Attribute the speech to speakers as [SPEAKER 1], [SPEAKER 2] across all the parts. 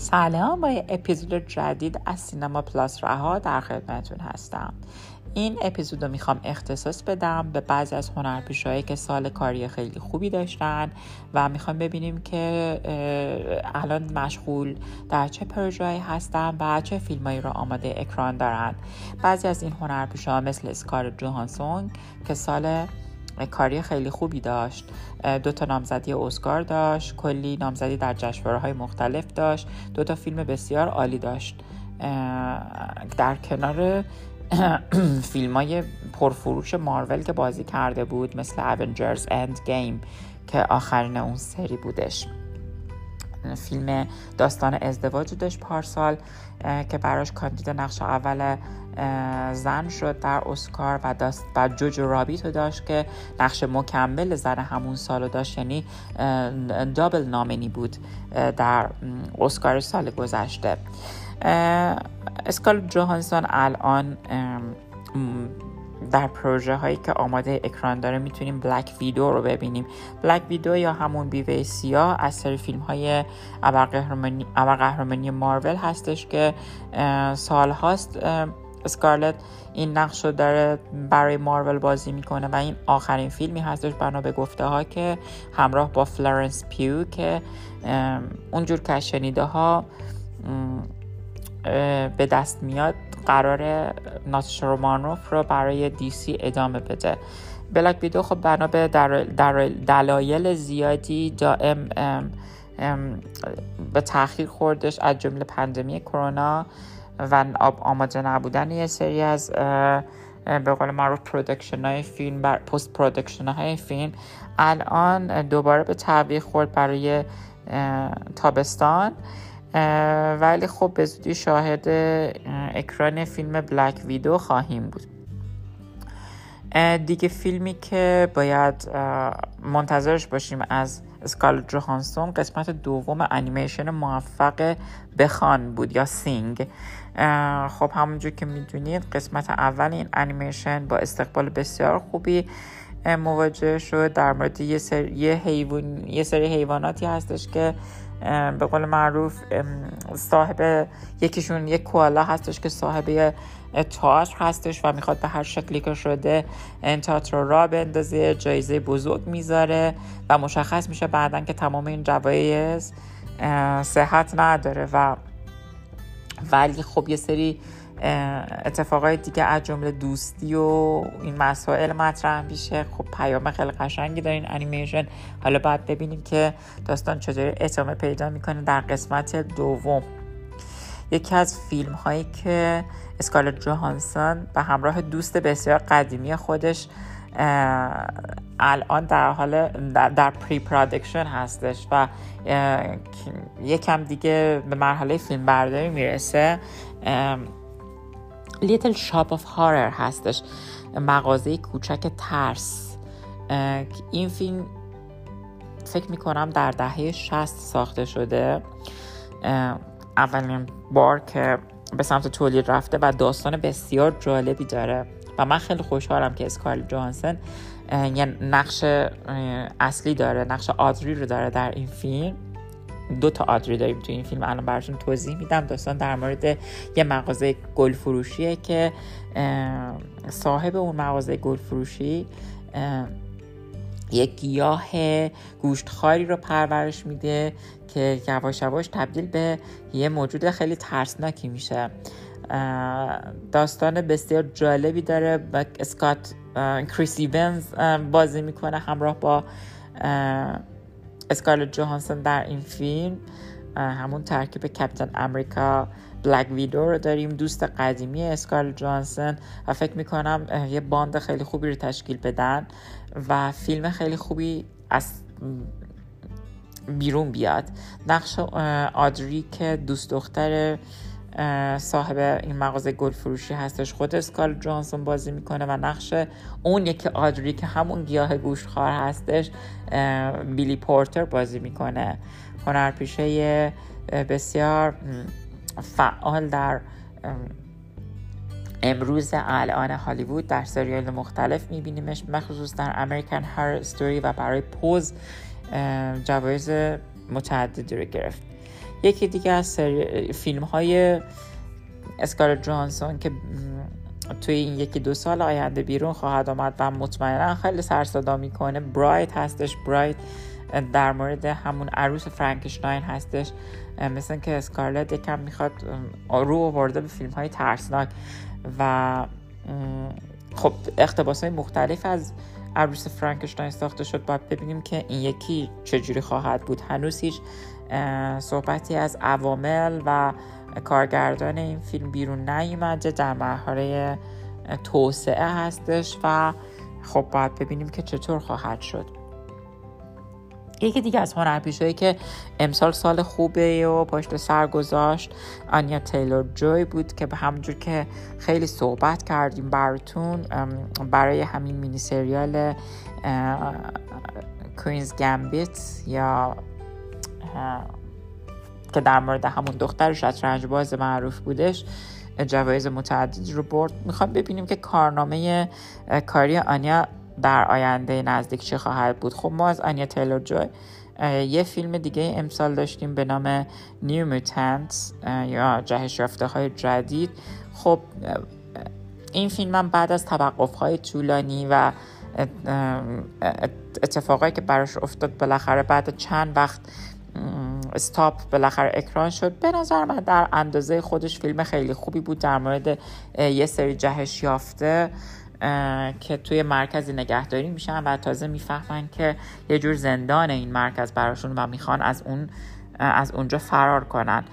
[SPEAKER 1] سلام با اپیزود جدید از سینما پلاس رها در خدمتتون هستم. این اپیزود رو می‌خوام اختصاص بدم به بعضی از هنرپیشهایی که سال کاری خیلی خوبی داشتن و می‌خوام ببینیم که الان مشغول در چه پروژه‌ای هستن و چه فیلمایی رو آماده اکران دارن. بعضی از این هنرپیشه مثل اسکار جوهانسون که سال کاری خیلی خوبی داشت. دو تا نامزدی اسکار داشت. کلی نامزدی در جشنواره های مختلف داشت. دو تا فیلم بسیار عالی داشت. در کنار فیلم های پرفروش مارول که بازی کرده بود مثل Avengers End Game که آخرین اون سری بودش. فیلم داستان ازدواج داشت پارسال که براش کاندید نقش اول زن شد در اسکار و, داست و جوجو رابیت داشت که نقش مکمل زن همون سال داشت یعنی دابل نامنی بود در اسکار سال گذشته. اسکال جوهانسون الان در پروژه هایی که آماده اکران داره می‌تونیم بلک ویدو رو ببینیم. بلک ویدو یا همون بیوه سیاه از سری فیلم های ابرقهرمانی مارول هستش که سال هاست اسکارلت این نقش رو داره برای مارول بازی می‌کنه و این آخرین فیلمی هستش بنا به گفته ها که همراه با فلورنس پیو که اونجور که شنیده ها به دست میاد. قرار ناتاشا رومانوف رو برای دیسی ادامه بده. Black Widow خب بنا به دلایل زیادی دائم به تاخیر خوردش از جمله pandemic کرونا و آماده نبودن یه سری از به قول معروف production های فیلم بر post production های فیلم الان دوباره به تعویق خورد برای تابستان. ولی خب به زودی شاهد اکران فیلم Black Widow خواهیم بود. دیگه فیلمی که باید منتظرش باشیم از اسکارلت جوهانسون قسمت دوم انیمیشن موفق بخوان بود یا Sing. خب همونجور که می‌دونید قسمت اول این انیمیشن با استقبال بسیار خوبی مواجه شد در مورد یه, سری حیوان... یه سری حیواناتی هستش که به قول معروف صاحب یکیشون یک کوالا هستش که صاحب تئاتر هستش و می‌خواد به هر شکلی که شده این رو را بندازه جایزه بزرگ می‌ذاره و مشخص میشه بعدا که تمام این جوایز صحت نداره و ولی خب یه سری اتفاقای دیگه از جمله دوستی و این مسائل مطرح میشه. خب پیام خیلی قشنگی داره این انیمیشن. حالا باید ببینیم که داستان چطوری ادامه پیدا می‌کنه در قسمت دوم. یکی از فیلم هایی که اسکارلت جوهانسون به همراه دوست بسیار قدیمی خودش الان در حال در, pre production هستش و یکم دیگه به مرحله فیلم برداری می‌رسه Little Shop of Horrors هستش. مغازه کوچک ترس. این فیلم فکر می‌کنم در دهه 60 ساخته شده. اولین بار که به سمت تولید رفته و داستان بسیار جالبی داره. و من خیلی خوشحالم که اسکارل جانسن یه نقش اصلی داره نقش آدری رو داره در این فیلم. دو تا آدری داریم تو این فیلم. الان براتون توضیح میدم. داستان در مورد یه مغازه گل فروشیه که صاحب اون مغازه گل فروشی یک گیاه گوشتخاری رو پرورش میده که یواش یواش تبدیل به یه موجود خیلی ترسناکی میشه. داستان بسیار جالبی داره. و اسکات کریسی بنز بازی می‌کنه همراه با اسکارلت جوهانسون در این فیلم همون ترکیب کپتن امریکا بلک ویدو رو داریم دوست قدیمی اسکارل جانسن و فکر می‌کنم یه باند خیلی خوبی رو تشکیل بدن و فیلم خیلی خوبی از بیرون بیاد. نقش آدری که دوست دختر صاحب این مغازه گل فروشی هستش خود اسکال جانسون بازی می‌کنه و نقش اون یکی آدری که همون گیاه گوشتخوار هستش بیلی پورتر بازی می‌کنه. هنرپیشه بسیار فعال در امروز الان هالیوود در سریال مختلف میبینیمش مخصوص در امریکن هر استوری و برای پوز جوایز متعددی رو گرفت. یکی دیگه از سری فیلم های اسکارلت جانسون که توی این یکی دو سال آینده بیرون خواهد آمد و مطمئنا خیلی سرصدا می‌کنه. برایت هستش. برایت در مورد همون عروس فرانکشتاین هستش. مثل که اسکارلت یکم می‌خواد رو آورده به فیلم های ترسناک و خب اقتباس های مختلف از عروس فرانکشتاین ساخته شد. باید ببینیم که این یکی چجوری خواهد بود. هنوز هیچ صحبتی از عوامل و کارگردان این فیلم بیرون نیومده در مرحله توسعه هستش و خب باید ببینیم که چطور خواهد شد. یکی دیگه از هنرپیشهایی که امسال سال خوبه و پشت سر گذاشت آنیا تیلور جوی بود که به همونجور که خیلی صحبت کردیم براتون برای همین مینی سریال کوینز گمبیت یا که در مورد همون دختر شطرنج باز معروف بودش جوایز متعددی رو برد. می‌خوام ببینیم که کارنامه کاری آنیا در آینده نزدیک چه خواهد بود. خب ما از آنیا تیلور جوی یه فیلم دیگه امسال داشتیم به نام نیو موتنت یا جهش یافته های جدید. خب این فیلم هم بعد از توقف های طولانی و اتفاقایی که براش افتاد بالاخره بعد چند وقت استاپ بالاخره اکران شد. به نظر من در اندازه خودش فیلم خیلی خوبی بود. در مورد یه سری جهش یافته که توی مرکزی نگهداری میشن و تازه می‌فهمن که یه جور زندان این مرکز براشون و می‌خوان از اون از اونجا فرار کنن.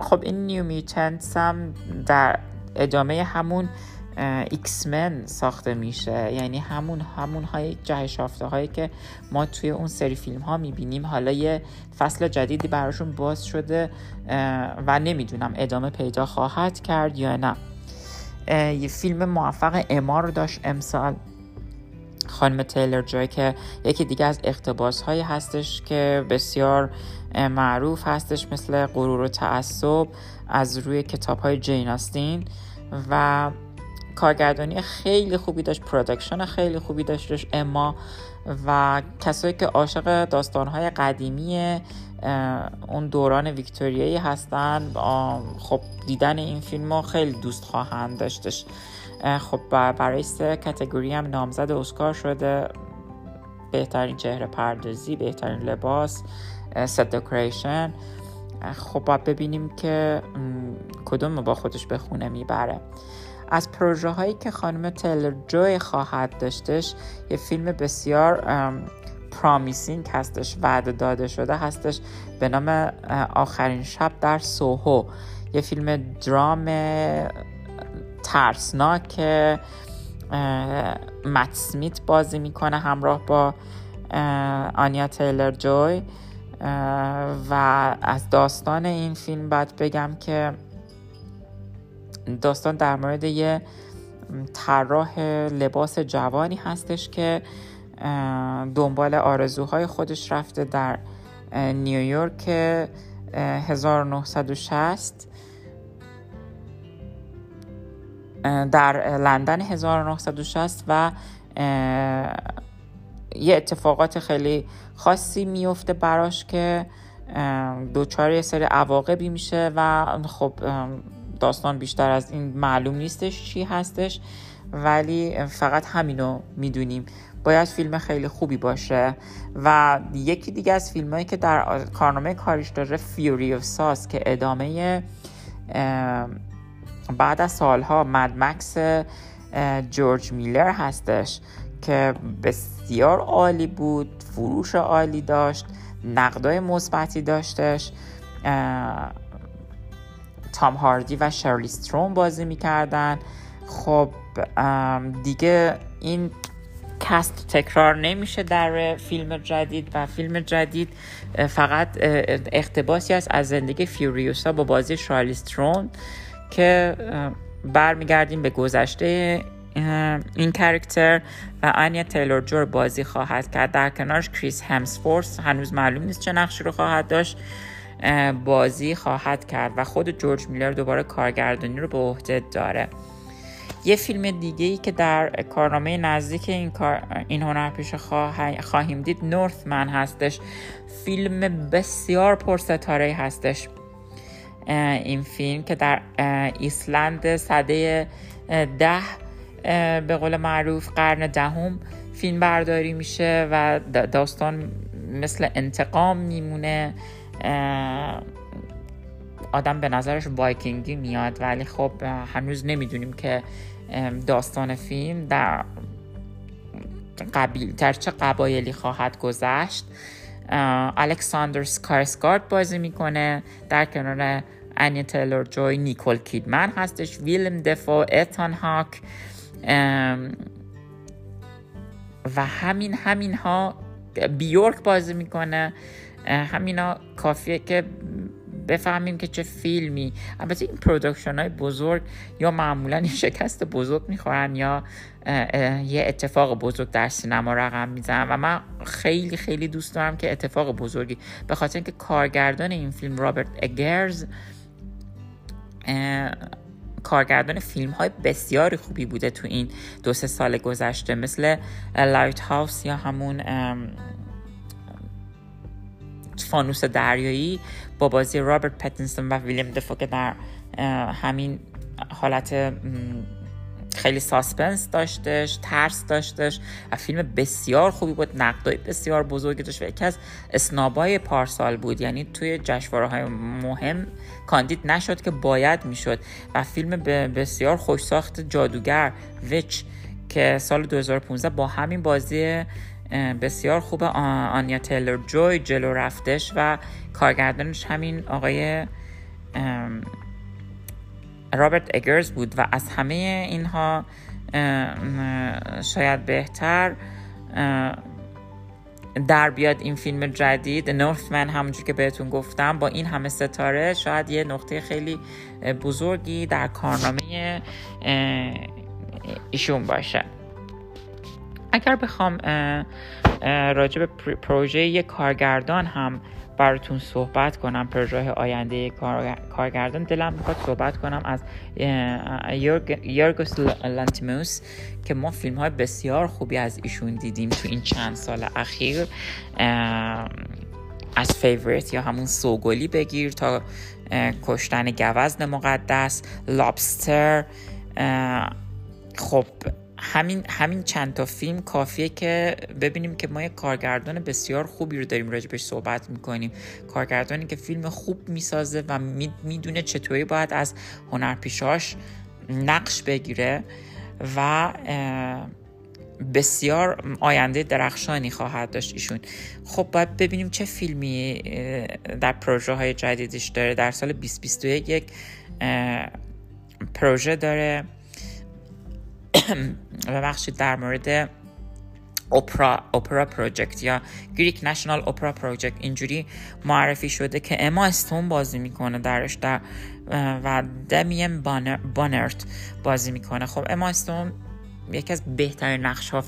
[SPEAKER 1] خب این New Mutants هم در ادامه همون X-Men ساخته میشه. یعنی همون همون های جهش هایی که ما توی اون سری فیلم ها می‌بینیم. حالا یه فصل جدیدی براشون باز شده و نمی‌دونم ادامه پیدا خواهد کرد یا نه. یه فیلم موفق اما رو داشت امسال. خانم تیلر جای که یکی دیگه از اقتباس هایی هستش که بسیار معروف هستش مثل غرور و تعصب از روی کتاب های جین آستین. و کارگردانی خیلی خوبی داشت پرودکشن خیلی خوبی داشتش اما و کسایی که عاشق داستانهای قدیمی اون دوران ویکتوریایی هستن خب دیدن این فیلم رو خیلی دوست خواهند داشتش. خب برای سه کتگوری هم نامزد اسکار شده. بهترین چهره پردازی بهترین لباس ست دکوریشن خب باید ببینیم که کدوم با خودش به خونه می‌بره. از پروژه هایی که خانم تیلر جوی خواهد داشتش یه فیلم بسیار پرامیسینگ هستش وعده داده شده هستش به نام آخرین شب در سوهو. یه فیلم درام ترسناک مت سمیت بازی می‌کنه همراه با آنیا تیلر جوی. و از داستان این فیلم باید بگم که داستان در مورد یه طراح لباس جوانی هستش که دنبال آرزوهای خودش رفته در نیویورک 1960 در لندن 1960 و یه اتفاقات خیلی خاصی میفته براش که دوچار یه سری عواقبی میشه و خب داستان بیشتر از این معلوم نیستش چی هستش ولی فقط همینو می‌دونیم. باید فیلم خیلی خوبی باشه و یکی دیگه از فیلم هایی که در کارنامه کاریش داره فیوری ساس که ادامه بعد از سالها مد مکس جورج میلر هستش که بسیار عالی بود فروش عالی داشت نقدای مثبتی داشتش تام هاردی و شارلیز ترون بازی می‌کردن. خب دیگه این cast تکرار نمیشه در فیلم جدید و فیلم جدید فقط اقتباسی است از زندگی فیوریوسا با بازی شارلیز ترون که برمیگردیم به گذشته این character و آنیا تیلور جوی بازی خواهد کرد. در کنارش کریس همسورث هنوز معلوم نیست چه نقشی رو خواهد داشت. بازی خواهد کرد و خود جورج میلر دوباره کارگردانی رو به عهده داره. یه فیلم دیگه ای که در کارنامه نزدیک این, کار این هنر پیش خواهیم دید نورثمن هستش. فیلم بسیار پرستاره هستش. این فیلم که در ایسلند صده ده به قول معروف قرن دهم فیلم برداری میشه و داستان مثل انتقام میمونه. آدم به نظرش وایکینگی میاد ولی خب هنوز نمی‌دونیم که داستان فیلم در قبیل در چه قبایلی خواهد گذشت. الکساندر سکارسگارد بازی می‌کنه. در کنار انی تیلور جوی نیکول کیدمن هستش. ویلم دفو اتان هاک. و همین همین ها بیورک بازی می‌کنه. همینا کافیه که بفهمیم که چه فیلمی. البته این production های بزرگ یا معمولا این شکست بزرگ می‌خورن یا یه اتفاق بزرگ در سینما رقم می‌زنن. و من خیلی خیلی دوست دارم که اتفاق بزرگی به خاطر اینکه کارگردان این فیلم رابرت اگرز کارگردان فیلم های بسیاری خوبی بوده تو این دو سه سال گذشته. مثل Lighthouse یا همون فانوس دریایی با بازی رابرت پتینسون و ویلم دفو که در همین حالت خیلی suspense داشتش ترس داشتش و فیلم بسیار خوبی بود نقدای بسیار بزرگی داشت و یکی از snub های پارسال بود. یعنی توی جشنواره های مهم کاندید نشد که باید می‌شد و فیلم بسیار خوشساخت جادوگر ویچ که سال 2015 با همین بازی بسیار خوب آنیا تیلر جوی جلو رفتش و کارگردانش همین آقای رابرت اگرز بود و از همه اینها شاید بهتر در بیاد این فیلم جدید نورثمن همونجور که بهتون گفتم با این همه ستاره شاید یه نقطه خیلی بزرگی در کارنامه ایشون باشه. اگر بخوام راجع به پروژه یک کارگردان هم براتون صحبت کنم پروژه آینده کارگردان دلم می‌خواد صحبت کنم از یورگوس لانتیموس که ما فیلم های بسیار خوبی از ایشون دیدیم تو این چند سال اخیر. از Favourite یا همون سوگلی بگیر تا کشتن گوزن مقدس Lobster. خب همین همین چند تا فیلم کافیه که ببینیم که ما یک کارگردان بسیار خوبی رو داریم راجبش صحبت می‌کنیم. کارگردانی که فیلم خوب می‌سازه و می‌دونه چطوری باید از هنرپیشاش نقش بگیره و بسیار آینده درخشانی خواهد داشت ایشون. خب باید ببینیم چه فیلمی در پروژه های جدیدش داره. در سال 2021 یک پروژه داره. ببخشید در مورد اپرا اپرا پروژکت یا گریک نشنال اپرا پروژکت اینجوری معرفی شده که اما استون بازی می‌کنه درش در و دمیم بانرت بازی می‌کنه. خب اما استون یکی از بهترین نقش ها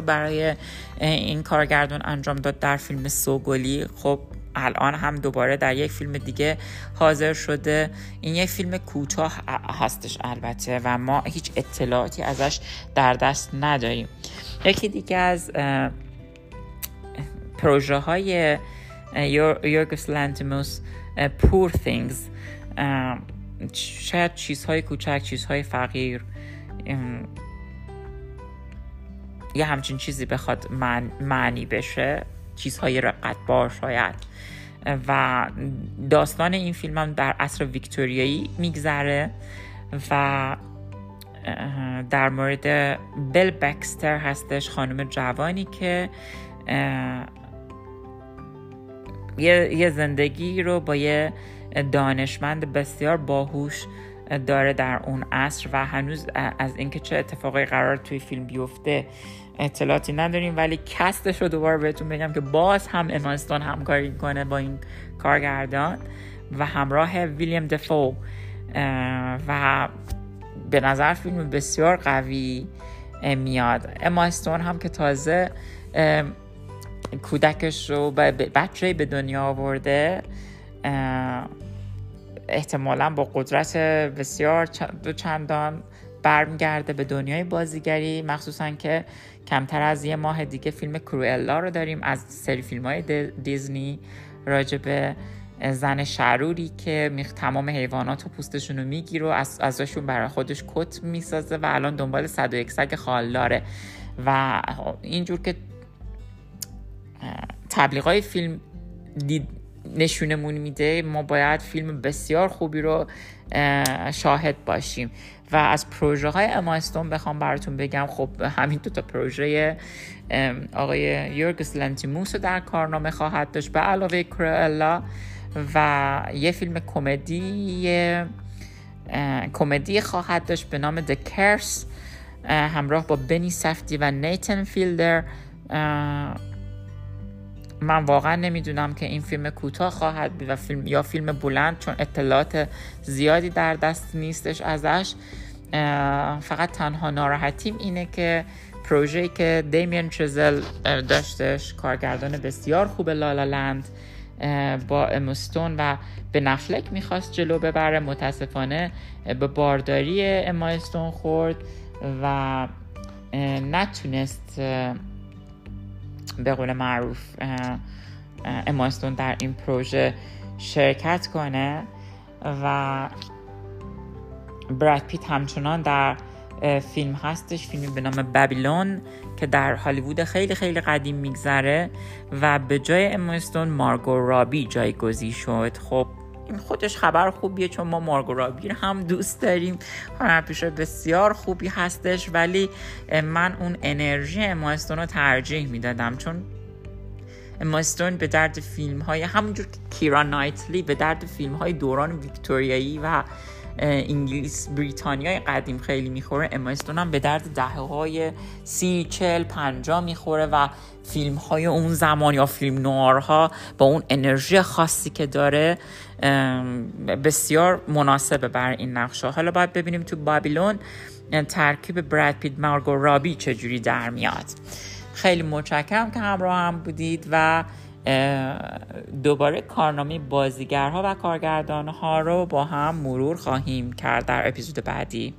[SPEAKER 1] برای این کارگردان انجام داد در فیلم سوگلی. خب الان هم دوباره در یک فیلم دیگه حاضر شده. این یک فیلم کوتاه هستش البته و ما هیچ اطلاعاتی ازش در دست نداریم. یکی دیگه از پروژه های یورگس لانتیموس پور things شاید چیزهای کوچک چیزهای فقیر یه همچین چیزی بخواد معنی بشه. چیزهای رقتبار شاید. و داستان این فیلم هم در عصر ویکتوریایی میگذره و در مورد بل بکستر هستش خانم جوانی که یه زندگی رو با یه دانشمند بسیار باهوش داره در اون عصر و هنوز از اینکه چه اتفاقی قرار توی فیلم بیفته اطلاعاتی نداریم ولی کستش رو دوباره بهتون بگم که باز هم امانستون همکاری کنه با این کارگردان و همراه ویلیام دفو و به نظر فیلم بسیار قوی میاد. اما استون هم که تازه کودکش رو بچه به دنیا آورده احتمالا با قدرت بسیار دو چندان برمیگرده به دنیای بازیگری مخصوصا که کمتر از یه ماه دیگه فیلم کروئلا رو داریم از سری فیلم های دیزنی راجب زن شروری که تمام حیوانات و پوستشون رو می‌گیره و از ازشون برای خودش کت می‌سازه و الان دنبال 101 سگ خالداره و اینجور که تبلیغای فیلم نشونمون میده ما باید فیلم بسیار خوبی رو شاهد باشیم. و از پروژه های اماستون بخوام براتون بگم خب همین دو تا پروژه آقای یورگس لنتیموس رو در کارنامه خواهد داشت به علاوه کروئلا و یه فیلم کمدی کمدی خواهد داشت به نام The Curse همراه با بنی سفتی و نیتن فیلدر من واقعا نمی‌دونم که این فیلم کوتاه خواهد بود و فیلم یا فیلم بلند چون اطلاعات زیادی در دست نیستش ازش. فقط تنها ناراحتیم اینه که پروژه‌ای که دیمین چزل داشتش کارگردان بسیار خوب لالالند با امستون و به نفلک می‌خواست جلو ببره. متاسفانه به بارداری امایستون خورد و نتونست به قول معروف اماستون در این پروژه شرکت کنه و براد پیت همچنان در فیلم هستش فیلمی به نام بابیلون که در هالیوود خیلی خیلی قدیم میگذره و به جای اماستون مارگو رابی جایگزین شد. خب این خودش خبر خوبیه چون ما مارگو رابی هم دوست داریم. هنرپیشه بسیار خوبی هستش ولی من اون انرژی اماستون رو ترجیح می‌دادم چون اماستون به درد فیلم های همونجور که کیرا نایتلی به درد فیلم های دوران ویکتوریایی و انگلیس بریتانیای قدیم خیلی می‌خوره. اماستون هم به درد دهه های سی چل پنجا می‌خوره و فیلم های اون زمان یا فیلم نوارها با اون انرژی خاصی که داره بسیار مناسبه بر این نقشه حالا باید ببینیم تو بابیلون ترکیب براد پیت مارگو رابی چجوری در میاد. خیلی متشکرم که همراه هم بودید و دوباره کارنامه بازیگرها و کارگردانها رو با هم مرور خواهیم کرد در اپیزود بعدی.